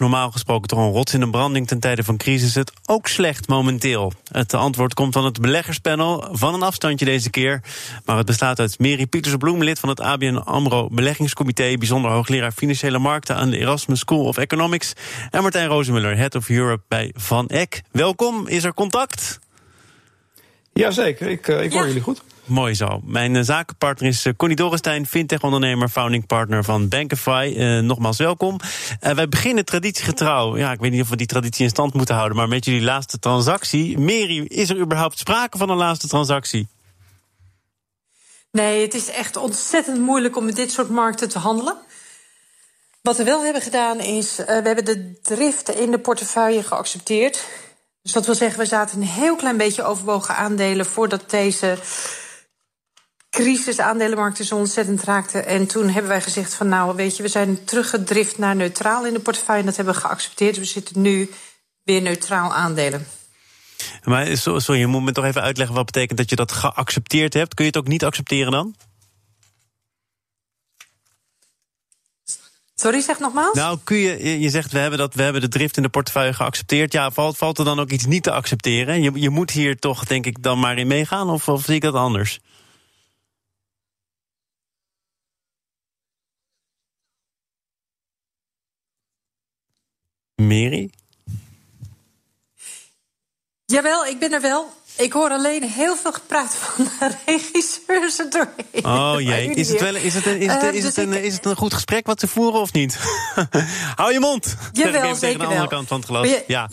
Normaal gesproken toch een rots in de branding ten tijde van crisis. Het ook slecht momenteel. Het antwoord komt van het beleggerspanel van een afstandje deze keer. Maar het bestaat uit Mary Pietersbloem, lid van het ABN AMRO Beleggingscomité... bijzonder hoogleraar Financiële Markten aan de Erasmus School of Economics... en Martijn Rozemuller, Head of Europe bij Van Eck. Welkom, is er contact? Jazeker, ik, uh, ik hoor jullie goed. Mooi zo. Mijn uh, zakenpartner is uh, Connie Dorrestein, fintech-ondernemer, founding partner van Bankify. Uh, nogmaals welkom. wij beginnen traditiegetrouw. Ja, ik weet niet of we die traditie in stand moeten houden, maar met jullie laatste transactie. Mary, is er überhaupt sprake van een laatste transactie? Nee, het is echt ontzettend moeilijk om met dit soort markten te handelen. Wat we wel hebben gedaan is, we hebben de driften in de portefeuille geaccepteerd. Dus dat wil zeggen, we zaten een heel klein beetje overwogen aandelen voordat deze crisis aandelenmarkten zo ontzettend raakte. En toen hebben wij gezegd van nou, weet je, we zijn teruggedrift naar neutraal in de portefeuille. En dat hebben we geaccepteerd. We zitten nu weer neutraal aandelen. Maar sorry, je moet me toch even uitleggen wat betekent dat je dat geaccepteerd hebt. Kun je het ook niet accepteren dan? Sorry, zeg nogmaals? Nou, kun je, je zegt we hebben, dat, we hebben de drift in de portefeuille geaccepteerd. Ja, valt, valt er dan ook iets niet te accepteren? Je, je moet hier toch, denk ik, dan maar in meegaan? Of, of zie ik dat anders? Mary? Jawel, ik ben er wel. Ik hoor alleen heel veel gepraat van de regisseurs erdoorheen. Oh jee, is het, wel, is, het een, is, het, uh, is, dus het een, ik... is het een goed gesprek wat ze voeren of niet? Hou je mond! Jawel, zeker tegen de andere kant van het glas. Je, ja.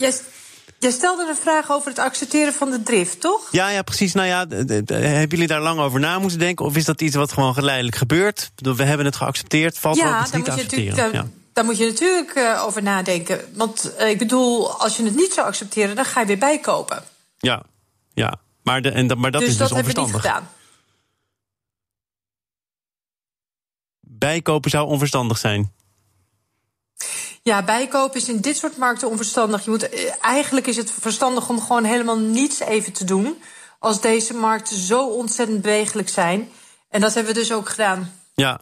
Jij stelde een vraag over het accepteren van de drift, toch? Ja, ja precies. Nou ja, hebben jullie daar lang over na moeten denken? Of is dat iets wat gewoon geleidelijk gebeurt? We hebben het geaccepteerd, valt ja, iets niet te accepteren? Ja, daar moet je natuurlijk uh, over nadenken. Want uh, ik bedoel, als je het niet zou accepteren, dan ga je weer bijkopen. Ja, ja. Maar, de, en, maar dat dus is dus dat onverstandig. hebben we niet gedaan. Bijkopen zou onverstandig zijn. Ja, bijkopen is in dit soort markten onverstandig. Je moet, eigenlijk is het verstandig om gewoon helemaal niets even te doen. Als deze markten zo ontzettend bewegelijk zijn. En dat hebben we dus ook gedaan. Ja,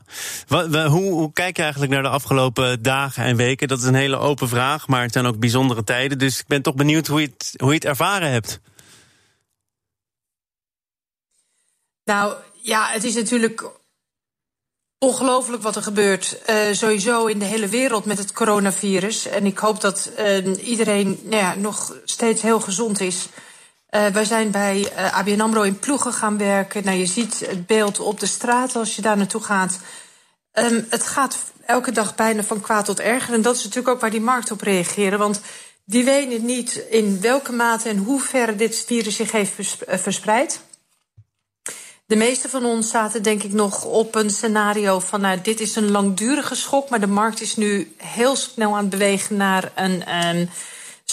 hoe, hoe, kijk je eigenlijk naar de afgelopen dagen en weken? Dat is een hele open vraag, maar het zijn ook bijzondere tijden. Dus ik ben toch benieuwd hoe je het, hoe je het ervaren hebt. Nou ja, het is natuurlijk ongelooflijk wat er gebeurt. Uh, sowieso in de hele wereld met het coronavirus. En ik hoop dat uh, iedereen nou ja, nog steeds heel gezond is. Uh, wij zijn bij ABN AMRO in ploegen gaan werken. Nou, je ziet het beeld op de straat als je daar naartoe gaat. Um, het gaat elke dag bijna van kwaad tot erger. En dat is natuurlijk ook waar die markt op reageren. Want die weten niet in welke mate en hoe ver dit virus zich heeft verspreid. De meeste van ons zaten denk ik nog op een scenario van... nou, dit is een langdurige schok, maar de markt is nu heel snel aan het bewegen... naar een, een,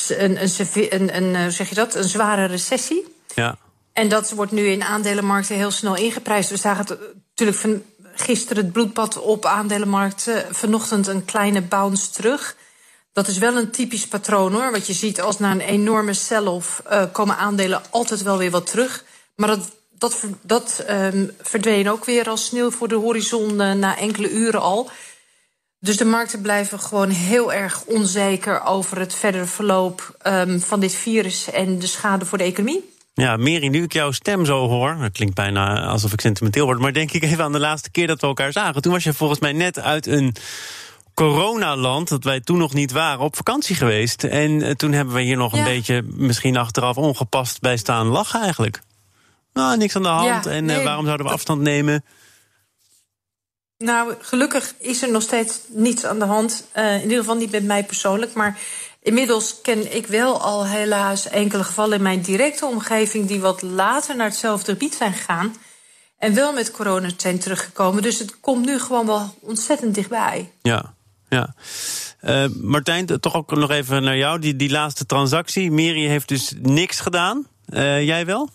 een, een, een, een zeg je dat, een zware recessie. Ja. En dat wordt nu in aandelenmarkten heel snel ingeprijsd. We zagen het natuurlijk van gisteren het bloedbad op aandelenmarkten. Vanochtend een kleine bounce terug. Dat is wel een typisch patroon hoor. Wat je ziet als na een enorme sell-off uh, komen aandelen altijd wel weer wat terug. Maar dat dat, dat um, verdween ook weer als sneeuw voor de horizon uh, na enkele uren al. Dus de markten blijven gewoon heel erg onzeker over het verdere verloop um, van dit virus en de schade voor de economie. Ja, Meri, nu ik jouw stem zo hoor, dat klinkt bijna alsof ik sentimenteel word, maar denk ik even aan de laatste keer dat we elkaar zagen. Toen was je volgens mij net uit een coronaland, dat wij toen nog niet waren, op vakantie geweest. En uh, toen hebben we hier nog ja. een beetje, misschien achteraf ongepast bij staan lachen eigenlijk. Nou, niks aan de hand. Ja, en nee, uh, waarom zouden we dat... afstand nemen? Nou, gelukkig is er nog steeds niets aan de hand. Uh, in ieder geval niet met mij persoonlijk. Maar inmiddels ken ik wel al helaas enkele gevallen in mijn directe omgeving... die wat later naar hetzelfde gebied zijn gegaan. En wel met corona zijn teruggekomen. Dus het komt nu gewoon wel ontzettend dichtbij. Ja, ja. Uh, Martijn, toch ook nog even naar jou. Die, die laatste transactie. Miri heeft dus niks gedaan. jij wel?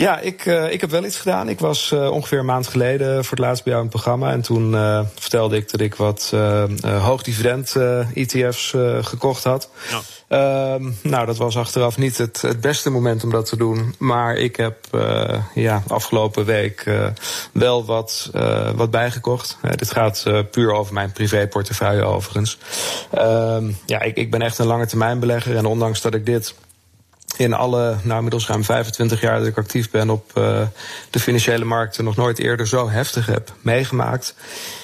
Ja, ik, uh, ik heb wel iets gedaan. Ik was uh, ongeveer een maand geleden voor het laatst bij jou in het programma. En toen uh, vertelde ik dat ik wat hoogdividend ETF's gekocht had. Ja. Ehm, nou, dat was achteraf niet het, het, beste moment om dat te doen. Maar ik heb ja, afgelopen week wel wat, wat bijgekocht. dit gaat puur over mijn privéportefeuille overigens. Ehm, ja, ik, ik ben echt een lange termijn belegger. En ondanks dat ik dit in alle, nou inmiddels ruim 25 jaar dat ik actief ben op uh, de financiële markten, nog nooit eerder zo heftig heb meegemaakt.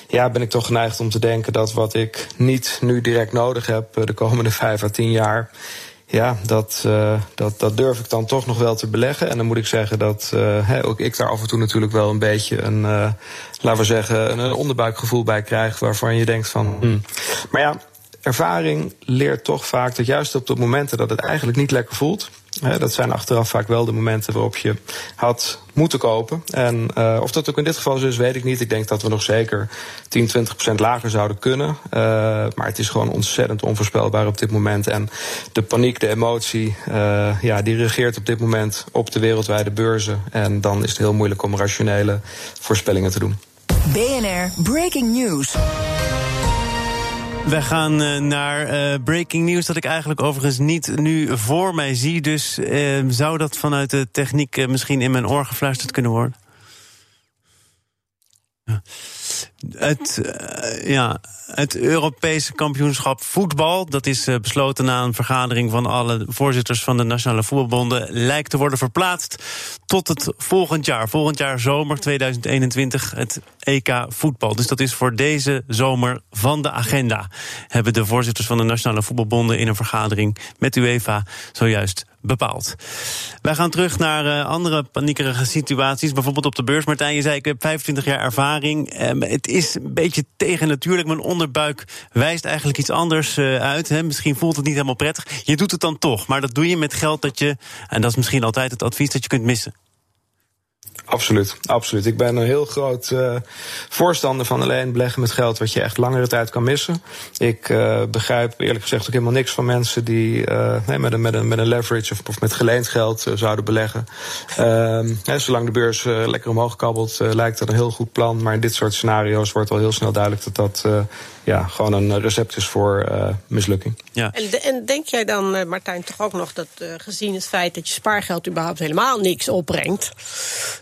Ja, ben ik toch geneigd om te denken dat wat ik niet nu direct nodig heb uh, de komende 5 à 10 jaar. Ja, dat, uh, dat, dat durf ik dan toch nog wel te beleggen. En dan moet ik zeggen dat ook ik daar af en toe natuurlijk wel een beetje een, laten we zeggen, een onderbuikgevoel bij krijg. Waarvan je denkt van. Hmm. Maar ja, ervaring leert toch vaak dat juist op de momenten dat het eigenlijk niet lekker voelt. Dat zijn achteraf vaak wel de momenten waarop je had moeten kopen. En uh, of dat ook in dit geval zo is, weet ik niet. Ik denk dat we nog zeker 10, 20 procent lager zouden kunnen. Uh, maar het is gewoon ontzettend onvoorspelbaar op dit moment. En de paniek, de emotie, uh, ja, die regeert op dit moment op de wereldwijde beurzen. En dan is het heel moeilijk om rationele voorspellingen te doen. BNR Breaking News. We gaan uh, naar uh, breaking news dat ik eigenlijk overigens niet nu voor mij zie. Dus uh, zou dat vanuit de techniek misschien in mijn oor gefluisterd kunnen worden? Ja. Het, uh, ja, het Europese kampioenschap voetbal, dat is uh, besloten na een vergadering van alle voorzitters van de nationale voetbalbonden, lijkt te worden verplaatst tot het volgend jaar. Volgend jaar zomer 2021 het EK voetbal. Dus dat is voor deze zomer van de agenda. Hebben de voorzitters van de nationale voetbalbonden in een vergadering met UEFA zojuist bepaald. Wij gaan terug naar uh, andere paniekerige situaties. Bijvoorbeeld op de beurs. Martijn, je zei ik heb 25 jaar ervaring. Um, het is een beetje tegen natuurlijk. Mijn onderbuik wijst eigenlijk iets anders uh, uit. Hè. Misschien voelt het niet helemaal prettig. Je doet het dan toch. Maar dat doe je met geld dat je, en dat is misschien altijd het advies, dat je kunt missen. Absoluut, absoluut. Ik ben een heel groot uh, voorstander van alleen beleggen met geld wat je echt langere tijd kan missen. Ik uh, begrijp eerlijk gezegd ook helemaal niks van mensen die nee, met, een, met, een, met een leverage of, met geleend geld zouden beleggen. Ehm, zolang de beurs lekker omhoog kabbelt, lijkt dat een heel goed plan. Maar in dit soort scenario's wordt al heel snel duidelijk dat dat ja, gewoon een recept is voor mislukking. Ja. En, en denk jij dan, Martijn, toch ook nog dat gezien het feit dat je spaargeld überhaupt helemaal niks opbrengt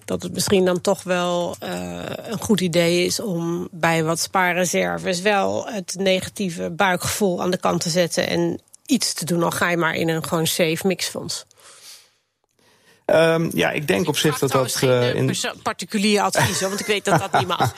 dat het misschien dan toch wel uh, een goed idee is om bij wat spaarreserves wel het negatieve buikgevoel aan de kant te zetten en iets te doen. Al ga je maar in een gewoon safe mixfonds. Um, ja, ik denk op zich dat dat. Uh, in particulier advies, want ik weet dat dat niet mag.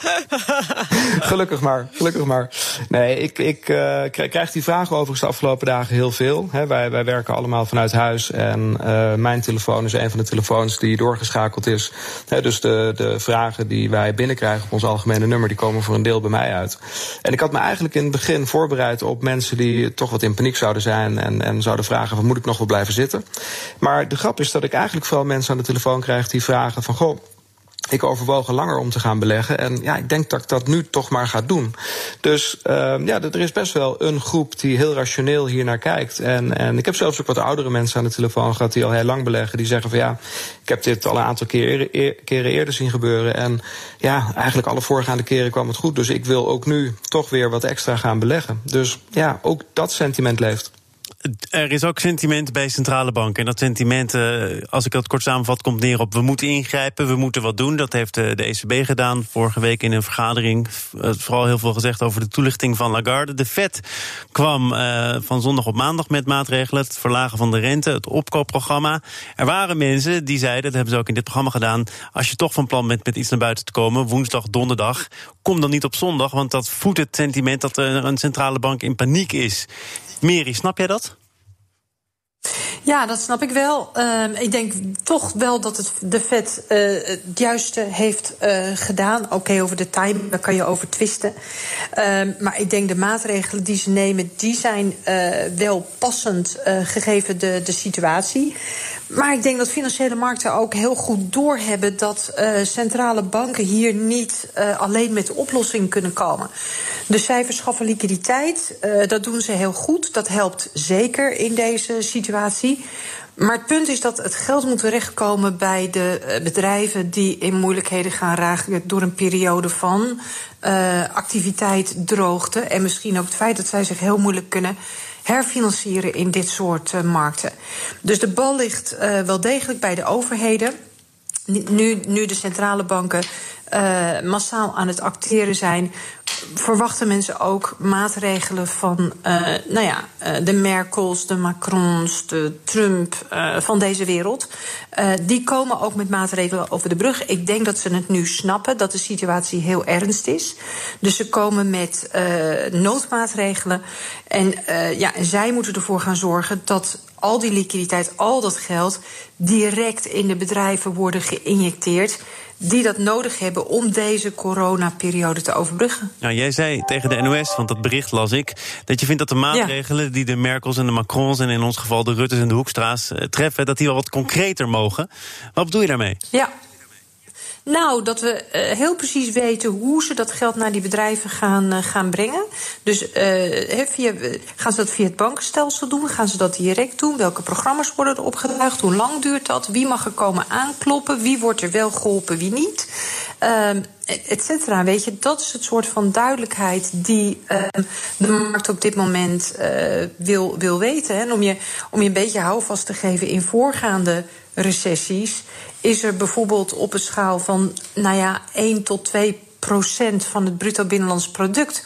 gelukkig maar, gelukkig maar. Nee, ik, ik uh, krijg die vragen overigens de afgelopen dagen heel veel. He, wij, wij werken allemaal vanuit huis en uh, mijn telefoon is een van de telefoons die doorgeschakeld is. He, dus de, de vragen die wij binnenkrijgen op ons algemene nummer, die komen voor een deel bij mij uit. En ik had me eigenlijk in het begin voorbereid op mensen die toch wat in paniek zouden zijn en, en zouden vragen: van, moet ik nog wel blijven zitten? Maar de grap is dat ik eigenlijk vooral mensen aan de telefoon krijg die vragen van goh. Ik overwoog langer om te gaan beleggen. En ja, ik denk dat ik dat nu toch maar ga doen. Dus uh, ja, er is best wel een groep die heel rationeel hier naar kijkt. En, en ik heb zelfs ook wat oudere mensen aan de telefoon gehad die al heel lang beleggen. Die zeggen van ja, ik heb dit al een aantal keren, keren eerder zien gebeuren. En ja, eigenlijk alle voorgaande keren kwam het goed. Dus ik wil ook nu toch weer wat extra gaan beleggen. Dus ja, ook dat sentiment leeft. Er is ook sentiment bij centrale banken. En dat sentiment, eh, als ik dat kort samenvat, komt neer op we moeten ingrijpen, we moeten wat doen. Dat heeft de ECB gedaan vorige week in een vergadering. Eh, vooral heel veel gezegd over de toelichting van Lagarde. De Fed kwam van zondag op maandag met maatregelen. Het verlagen van de rente, het opkoopprogramma. Er waren mensen die zeiden, dat hebben ze ook in dit programma gedaan. Als je toch van plan bent met iets naar buiten te komen, woensdag, donderdag, kom dan niet op zondag. Want dat voedt het sentiment dat er een centrale bank in paniek is. Meri, snap jij dat? Ja, dat snap ik wel. Uh, ik denk toch wel dat het de Fed uh, het juiste heeft uh, gedaan. Oké, over de time, daar kan je over twisten. Ehm, maar ik denk de maatregelen die ze nemen, die zijn eh, wel passend gegeven de, de situatie. Maar ik denk dat financiële markten ook heel goed doorhebben dat uh, centrale banken hier niet uh, alleen met de oplossing kunnen komen. De cijfers schaffen liquiditeit, uh, dat doen ze heel goed. Dat helpt zeker in deze situatie. Maar het punt is dat het geld moet terechtkomen bij de eh, bedrijven die in moeilijkheden gaan raken door een periode van activiteit, droogte en misschien ook het feit dat zij zich heel moeilijk kunnen herfinancieren in dit soort uh, markten. Dus de bal ligt uh, wel degelijk bij de overheden. Nu, nu de centrale banken uh, massaal aan het acteren zijn, verwachten mensen ook maatregelen van uh, nou ja, uh, de Merkels, de Macrons, de Trump van deze wereld. die komen ook met maatregelen over de brug. Ik denk dat ze het nu snappen dat de situatie heel ernst is. Dus ze komen met noodmaatregelen. En ja, zij moeten ervoor gaan zorgen dat al die liquiditeit, al dat geld direct in de bedrijven worden geïnjecteerd die dat nodig hebben om deze coronaperiode te overbruggen. Nou, jij zei tegen de NOS, want dat bericht las ik, dat je vindt dat de maatregelen ja. die de Merkels en de Macrons en in ons geval de Ruttes en de Hoekstra's treffen, dat die wel wat concreter mogen. Wat bedoel je daarmee? Ja. Nou, dat we uh, heel precies weten hoe ze dat geld naar die bedrijven gaan, uh, gaan brengen. Dus uh, via, gaan ze dat via het bankenstelsel doen? Gaan ze dat direct doen? Welke programma's worden er opgedragen? Hoe lang duurt dat? Wie mag er komen aankloppen? Wie wordt er wel geholpen, wie niet? et cetera. Weet je, dat is het soort van duidelijkheid die de markt op dit moment wil, wil weten. En om je, om je een beetje houvast te geven in voorgaande recessies is er bijvoorbeeld op een schaal van nou ja, 1 tot 2 procent van het bruto binnenlands product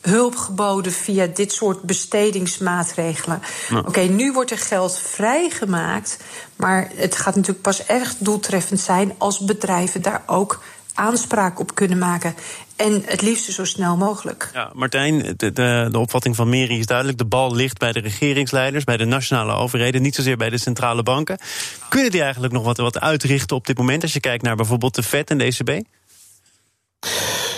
hulp geboden via dit soort bestedingsmaatregelen. Nou. Oké, okay, nu wordt er geld vrijgemaakt, maar het gaat natuurlijk pas echt doeltreffend zijn als bedrijven daar ook aanspraak op kunnen maken. En het liefst zo snel mogelijk. Ja, Martijn, de, de, de, opvatting van Meri is duidelijk. De bal ligt bij de regeringsleiders, bij de nationale overheden, niet zozeer bij de centrale banken. Kunnen die eigenlijk nog wat, wat uitrichten op dit moment als je kijkt naar bijvoorbeeld de FED en de ECB?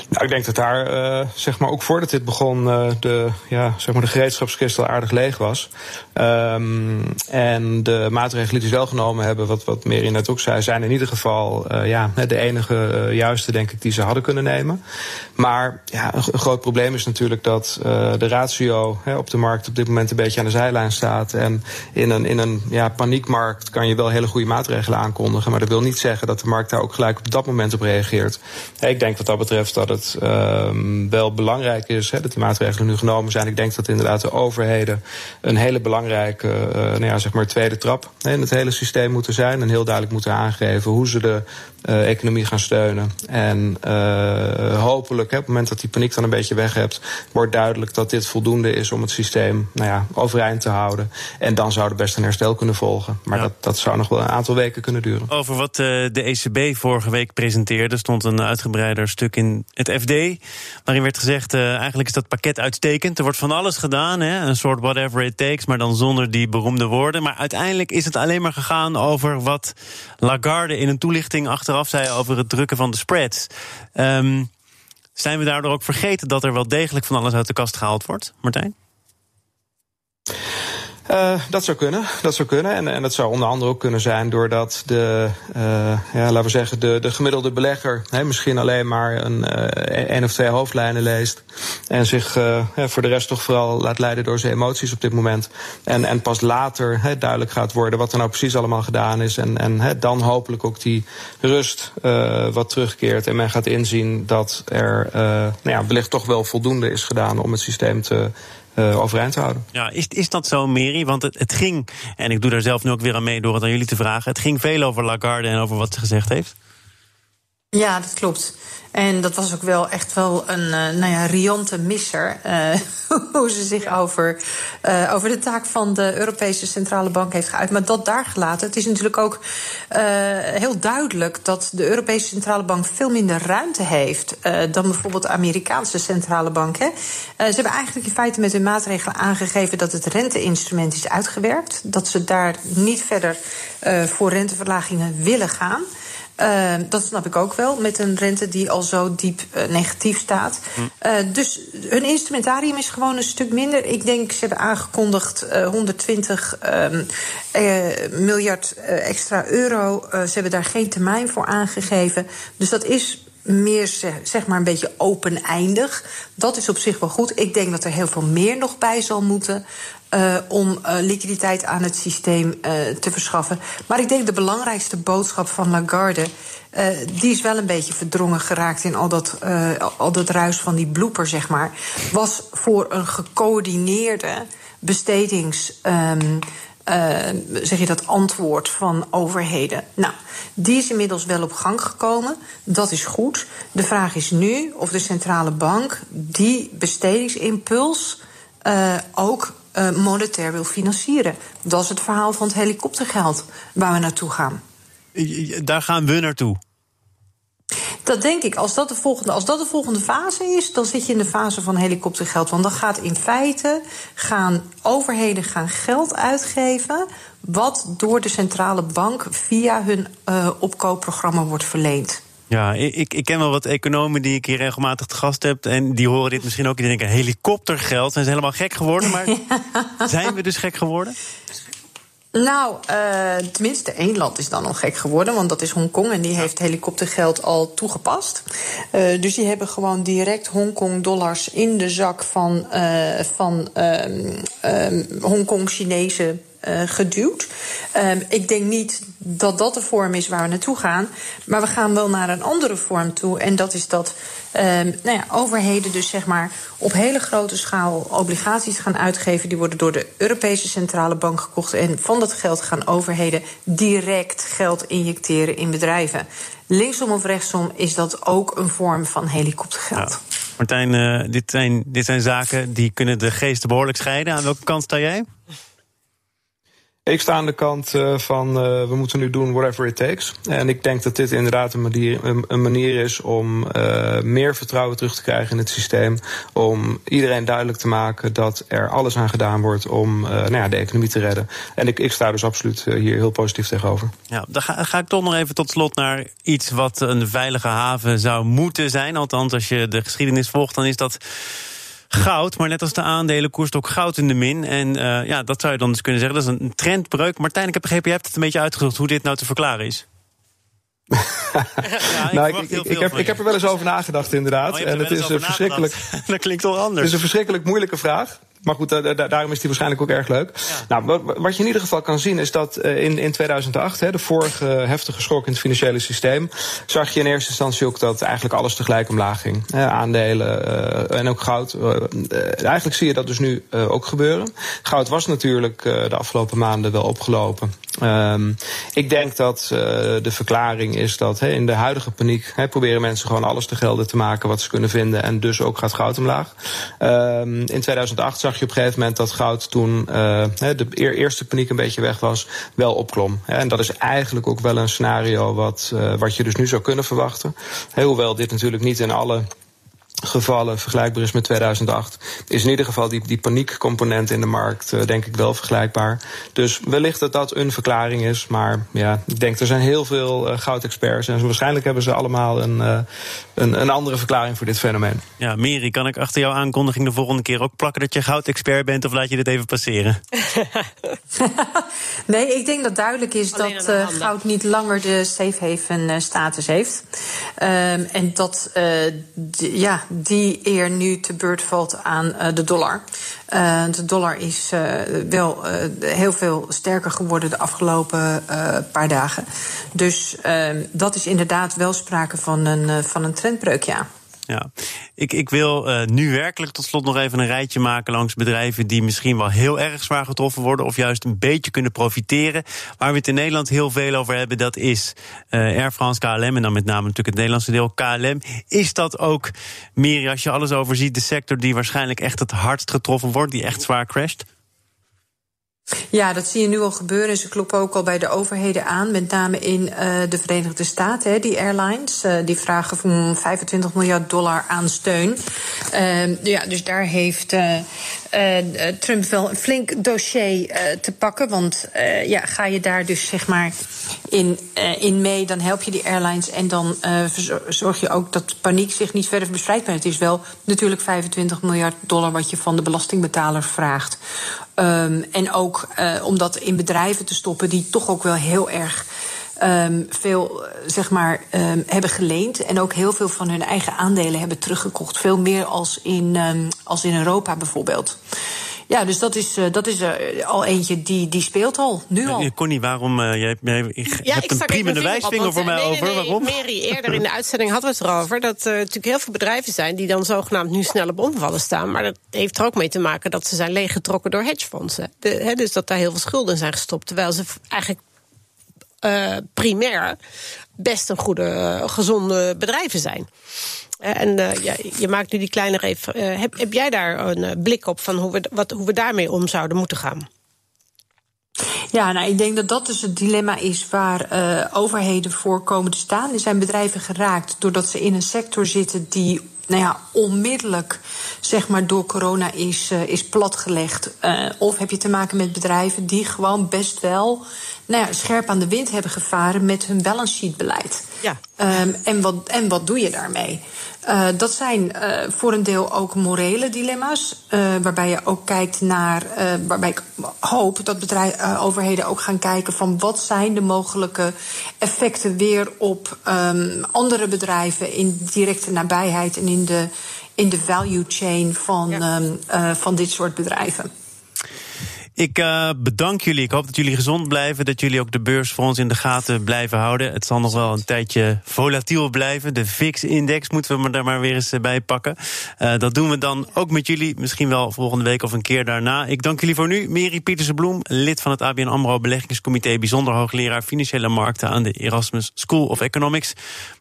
Nou, ik denk dat daar, uh, zeg maar, ook voordat dit begon, uh, de, ja, zeg maar de gereedschapskist al aardig leeg was. Um, en de maatregelen die ze wel genomen hebben, wat, wat Meri net ook zei, zijn in ieder geval uh, ja, de enige juiste, denk ik, die ze hadden kunnen nemen. Maar ja, een, een groot probleem is natuurlijk dat de ratio hè, op de markt op dit moment een beetje aan de zijlijn staat. En in een, in een ja, paniekmarkt kan je wel hele goede maatregelen aankondigen. Maar dat wil niet zeggen dat de markt daar ook gelijk op dat moment op reageert. Ik denk wat dat betreft dat het het uh, wel belangrijk is hè, dat die maatregelen nu genomen zijn. Ik denk dat inderdaad de overheden een hele belangrijke uh, nou ja, zeg maar tweede trap in het hele systeem moeten zijn. En heel duidelijk moeten aangeven hoe ze de uh, economie gaan steunen. En uh, hopelijk, hè, op het moment dat die paniek dan een beetje weg hebt, wordt duidelijk dat dit voldoende is om het systeem nou ja, overeind te houden. En dan zou er best een herstel kunnen volgen. Maar ja. dat, dat zou nog wel een aantal weken kunnen duren. Over wat uh, de ECB vorige week presenteerde, stond een uitgebreider stuk in het FD. Waarin werd gezegd: uh, eigenlijk is dat pakket uitstekend. Er wordt van alles gedaan, hè, een soort whatever it takes, maar dan zonder die beroemde woorden. Maar uiteindelijk is het alleen maar gegaan over wat Lagarde in een toelichting achter achteraf zei over het drukken van de spreads. Um, zijn we daardoor ook vergeten dat er wel degelijk van alles uit de kast gehaald wordt, Martijn? Uh, dat zou kunnen. Dat zou kunnen. En, en dat zou onder andere ook kunnen zijn doordat de, uh, ja, laten we zeggen, de, de gemiddelde belegger misschien alleen maar een, uh, of twee hoofdlijnen leest. En zich voor de rest toch vooral laat leiden door zijn emoties op dit moment. En, en pas later duidelijk gaat worden wat er nou precies allemaal gedaan is. En, en dan hopelijk ook die rust wat terugkeert. En men gaat inzien dat er nou ja, wellicht toch wel voldoende is gedaan om het systeem te uh, overeind te houden. Ja, is, is dat zo, Meri? Want het, het ging, en ik doe daar zelf nu ook weer aan mee door het aan jullie te vragen. Het ging veel over Lagarde en over wat ze gezegd heeft. Ja, dat klopt. En dat was ook wel echt wel een uh, nou ja, riante misser. Uh, hoe ze zich over, uh, over de taak van de Europese Centrale Bank heeft geuit. Maar dat daar gelaten. Het is natuurlijk ook heel duidelijk dat de Europese Centrale Bank veel minder ruimte heeft dan bijvoorbeeld de Amerikaanse Centrale Bank. Hè. ze hebben eigenlijk in feite met hun maatregelen aangegeven dat het renteinstrument is uitgewerkt. Dat ze daar niet verder voor renteverlagingen willen gaan. Uh, dat snap ik ook wel, met een rente die al zo diep uh, negatief staat. Hm. Uh, dus hun instrumentarium is gewoon een stuk minder. Ik denk, ze hebben aangekondigd 120 miljard extra euro. ze hebben daar geen termijn voor aangegeven. Dus dat is meer zeg maar een beetje open-eindig. Dat is op zich wel goed. Ik denk dat er heel veel meer nog bij zal moeten. Uh, om uh, liquiditeit aan het systeem uh, te verschaffen. Maar ik denk de belangrijkste boodschap van Lagarde. die is wel een beetje verdrongen geraakt in al dat, al dat ruis van die blooper, zeg maar. Was voor een gecoördineerde bestedings. Um, zeg je dat antwoord van overheden. Nou, die is inmiddels wel op gang gekomen. Dat is goed. De vraag is nu of de centrale bank die bestedingsimpuls uh, ook uh, monetair wil financieren. Dat is het verhaal van het helikoptergeld waar we naartoe gaan. Daar gaan we naartoe. Dat denk ik. Als dat, de volgende, als dat de volgende fase is, dan zit je in de fase van helikoptergeld. Want dan gaat in feite gaan overheden gaan geld uitgeven. wat door de centrale bank via hun uh, opkoopprogramma wordt verleend. Ja, ik, ik ken wel wat economen die ik hier regelmatig te gast heb. En die horen dit misschien ook. Die denken: helikoptergeld. Zijn ze helemaal gek geworden? Maar zijn we dus gek geworden? Nou, uh, tenminste, één land is dan al gek geworden, want dat is Hongkong. En die heeft helikoptergeld al toegepast. Uh, dus die hebben gewoon direct Hongkong-dollars in de zak van, uh, van Hongkong-Chinese uh, geduwd. Uh, ik denk niet dat dat de vorm is waar we naartoe gaan. Maar we gaan wel naar een andere vorm toe. En dat is dat uh, nou ja, overheden dus zeg maar op hele grote schaal obligaties gaan uitgeven. Die worden door de Europese Centrale Bank gekocht. En van dat geld gaan overheden direct geld injecteren in bedrijven. Linksom of rechtsom is dat ook een vorm van helikoptergeld. Martijn, uh, dit, zijn, dit zijn zaken die kunnen de geesten behoorlijk scheiden. Aan welke kant sta jij? Ik sta aan de kant uh, van uh, we moeten nu doen whatever it takes. En ik denk dat dit inderdaad een manier, een, manier is om uh, meer vertrouwen terug te krijgen in het systeem. Om iedereen duidelijk te maken dat er alles aan gedaan wordt om nou ja, de economie te redden. En ik, ik sta dus absoluut hier heel positief tegenover. Ja, dan ga, ik toch nog even tot slot naar iets wat een veilige haven zou moeten zijn. Althans, als je de geschiedenis volgt, dan is dat goud. Maar net als de aandelen koerst ook goud in de min. En uh, ja, dat zou je dan dus kunnen zeggen. Dat is een trendbreuk. Martijn, ik heb begrepen, je hebt het een beetje uitgezocht hoe dit nou te verklaren is. ja, ik, nou, ik, ik, ik, heb, ik heb er wel eens over nagedacht, inderdaad. Oh, en het is een verschrikkelijk. dat klinkt toch anders. Het is een verschrikkelijk moeilijke vraag. Maar goed, daarom is die waarschijnlijk ook erg leuk. Ja. Nou, wat je in ieder geval kan zien is dat uh, in, in 2008, hè, de vorige heftige schok in het financiële systeem, zag je in eerste instantie ook dat eigenlijk alles tegelijk omlaag ging. Hè, aandelen uh, en ook goud. Uh, eigenlijk zie je dat dus nu ook gebeuren. Goud was natuurlijk de afgelopen maanden wel opgelopen. Um, ik denk dat de verklaring is dat in de huidige paniek proberen mensen gewoon alles te gelden te maken wat ze kunnen vinden. En dus ook gaat goud omlaag. Um, in 2008 zag je op een gegeven moment dat goud toen uh, de eerste paniek een beetje weg was, wel opklom. En dat is eigenlijk ook wel een scenario wat, uh, wat je dus nu zou kunnen verwachten. Hoewel dit natuurlijk niet in alle gevallen vergelijkbaar is met 2008, is in ieder geval die, die paniekcomponent in de markt uh, denk ik wel vergelijkbaar. Dus wellicht dat dat een verklaring is, maar ja, ik denk er zijn heel veel uh, goudexperts en waarschijnlijk hebben ze allemaal een, uh, een, een, andere verklaring voor dit fenomeen. Ja, Miri, kan ik achter jouw aankondiging de volgende keer ook plakken dat je goudexpert bent of laat je dit even passeren? nee, ik denk dat duidelijk is Alleen dat goud niet langer de safe haven status heeft. Um, en dat ja, die eer nu te beurt valt aan uh, de dollar. Uh, de dollar is uh, wel heel veel sterker geworden de afgelopen paar dagen. Dus dat is inderdaad wel sprake van een, van een trendbreuk, ja. Ja, ik, ik wil uh, nu werkelijk tot slot nog even een rijtje maken langs bedrijven die misschien wel heel erg zwaar getroffen worden of juist een beetje kunnen profiteren. Waar we het in Nederland heel veel over hebben, dat is uh, Air France KLM en dan met name natuurlijk het Nederlandse deel KLM. Is dat ook, Miri, als je alles overziet, de sector die waarschijnlijk echt het hardst getroffen wordt, die echt zwaar crasht? Ja, dat zie je nu al gebeuren. Ze kloppen ook al bij de overheden aan, met name in uh, de Verenigde Staten. Hè, die airlines uh, die vragen voor 25 miljard dollar aan steun. Uh, ja, dus daar heeft uh, Trump wel een flink dossier te pakken. Want ja, ga je daar dus zeg maar in, in mee, dan help je die airlines en dan zorg je ook dat paniek zich niet verder verspreidt. Maar het is wel natuurlijk 25 miljard dollar wat je van de belastingbetalers vraagt. Um, en ook uh, om dat in bedrijven te stoppen die toch ook wel heel erg ehm, veel zeg maar, ehm, hebben geleend. En ook heel veel van hun eigen aandelen hebben teruggekocht. Veel meer als in, als in Europa bijvoorbeeld. Ja, dus dat is, uh, dat is uh, al eentje die, die speelt al, nu al. Connie, waarom? Uh, jij, jij ja, hebt een priemende wijsvinger voor mij nee, over. Nee, waarom? Mary, eerder in de uitzending hadden we het erover... dat er natuurlijk heel veel bedrijven zijn... die dan zogenaamd nu snel op omvallen staan. Maar dat heeft er ook mee te maken dat ze zijn leeggetrokken door hedgefondsen. De, he, dus dat daar heel veel schulden zijn gestopt. Terwijl ze eigenlijk primair best een goede, gezonde bedrijven zijn. En uh, ja, je maakt nu die kleine reef. Uh, heb, heb jij daar een blik op van hoe we, wat, hoe we daarmee om zouden moeten gaan? Ja, nou, ik denk dat dat dus het dilemma is waar overheden voor komen te staan. Er zijn bedrijven geraakt doordat ze in een sector zitten die nou ja, onmiddellijk zeg maar, door corona is, is platgelegd. Of heb je te maken met bedrijven die gewoon best wel nou ja, scherp aan de wind hebben gevaren met hun balance sheet beleid. Ja. Um, en, wat, en wat doe je daarmee? Uh, dat zijn uh, voor een deel ook morele dilemma's. Uh, waarbij je ook kijkt naar. waarbij ik hoop dat bedrijf, overheden ook gaan kijken van wat zijn de mogelijke effecten weer op um, andere bedrijven in directe nabijheid en in de, in de value chain van, ja. um, van dit soort bedrijven. Ik uh, bedank jullie. Ik hoop dat jullie gezond blijven. Dat jullie ook de beurs voor ons in de gaten blijven houden. Het zal nog wel een tijdje volatiel blijven. De VIX-index moeten we er maar weer eens bij pakken. Uh, dat doen we dan ook met jullie. Misschien wel volgende week of een keer daarna. Ik dank jullie voor nu. Mary Pietersen-Bloem, lid van het ABN AMRO Beleggingscomité... bijzonder hoogleraar Financiële Markten aan de Erasmus School of Economics.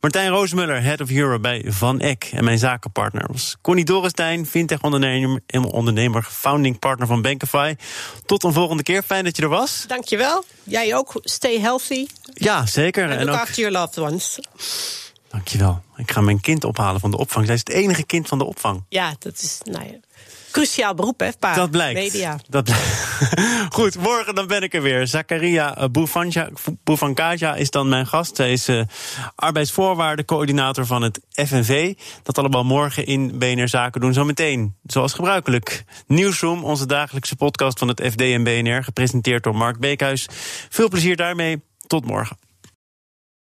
Martijn Roosmuller, Head of Europe bij Van Eck. En mijn zakenpartner was Connie Dorrestein, fintech-ondernemer... ondernemer, founding partner van Bankify... Tot een volgende keer. Fijn dat je er was. Dankjewel. Jij ook. Stay healthy. Ja, zeker. En, en ook after your loved ones. Dankjewel. Ik ga mijn kind ophalen van de opvang. Zij is het enige kind van de opvang. Ja, dat is... Nou ja. Cruciaal beroep, hè, pa? Dat blijkt. Media. Dat Goed, morgen dan ben ik er weer. Zakaria Boufankaja is dan mijn gast. Zij is uh, arbeidsvoorwaardencoördinator van het FNV. Dat allemaal morgen in BNR Zaken doen. Zometeen, zoals gebruikelijk. Nieuwsroom, onze dagelijkse podcast van het FD en BNR. Gepresenteerd door Mark Beekhuis. Veel plezier daarmee. Tot morgen.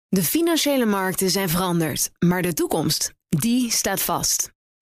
De financiële markten zijn veranderd. Maar de toekomst, die staat vast.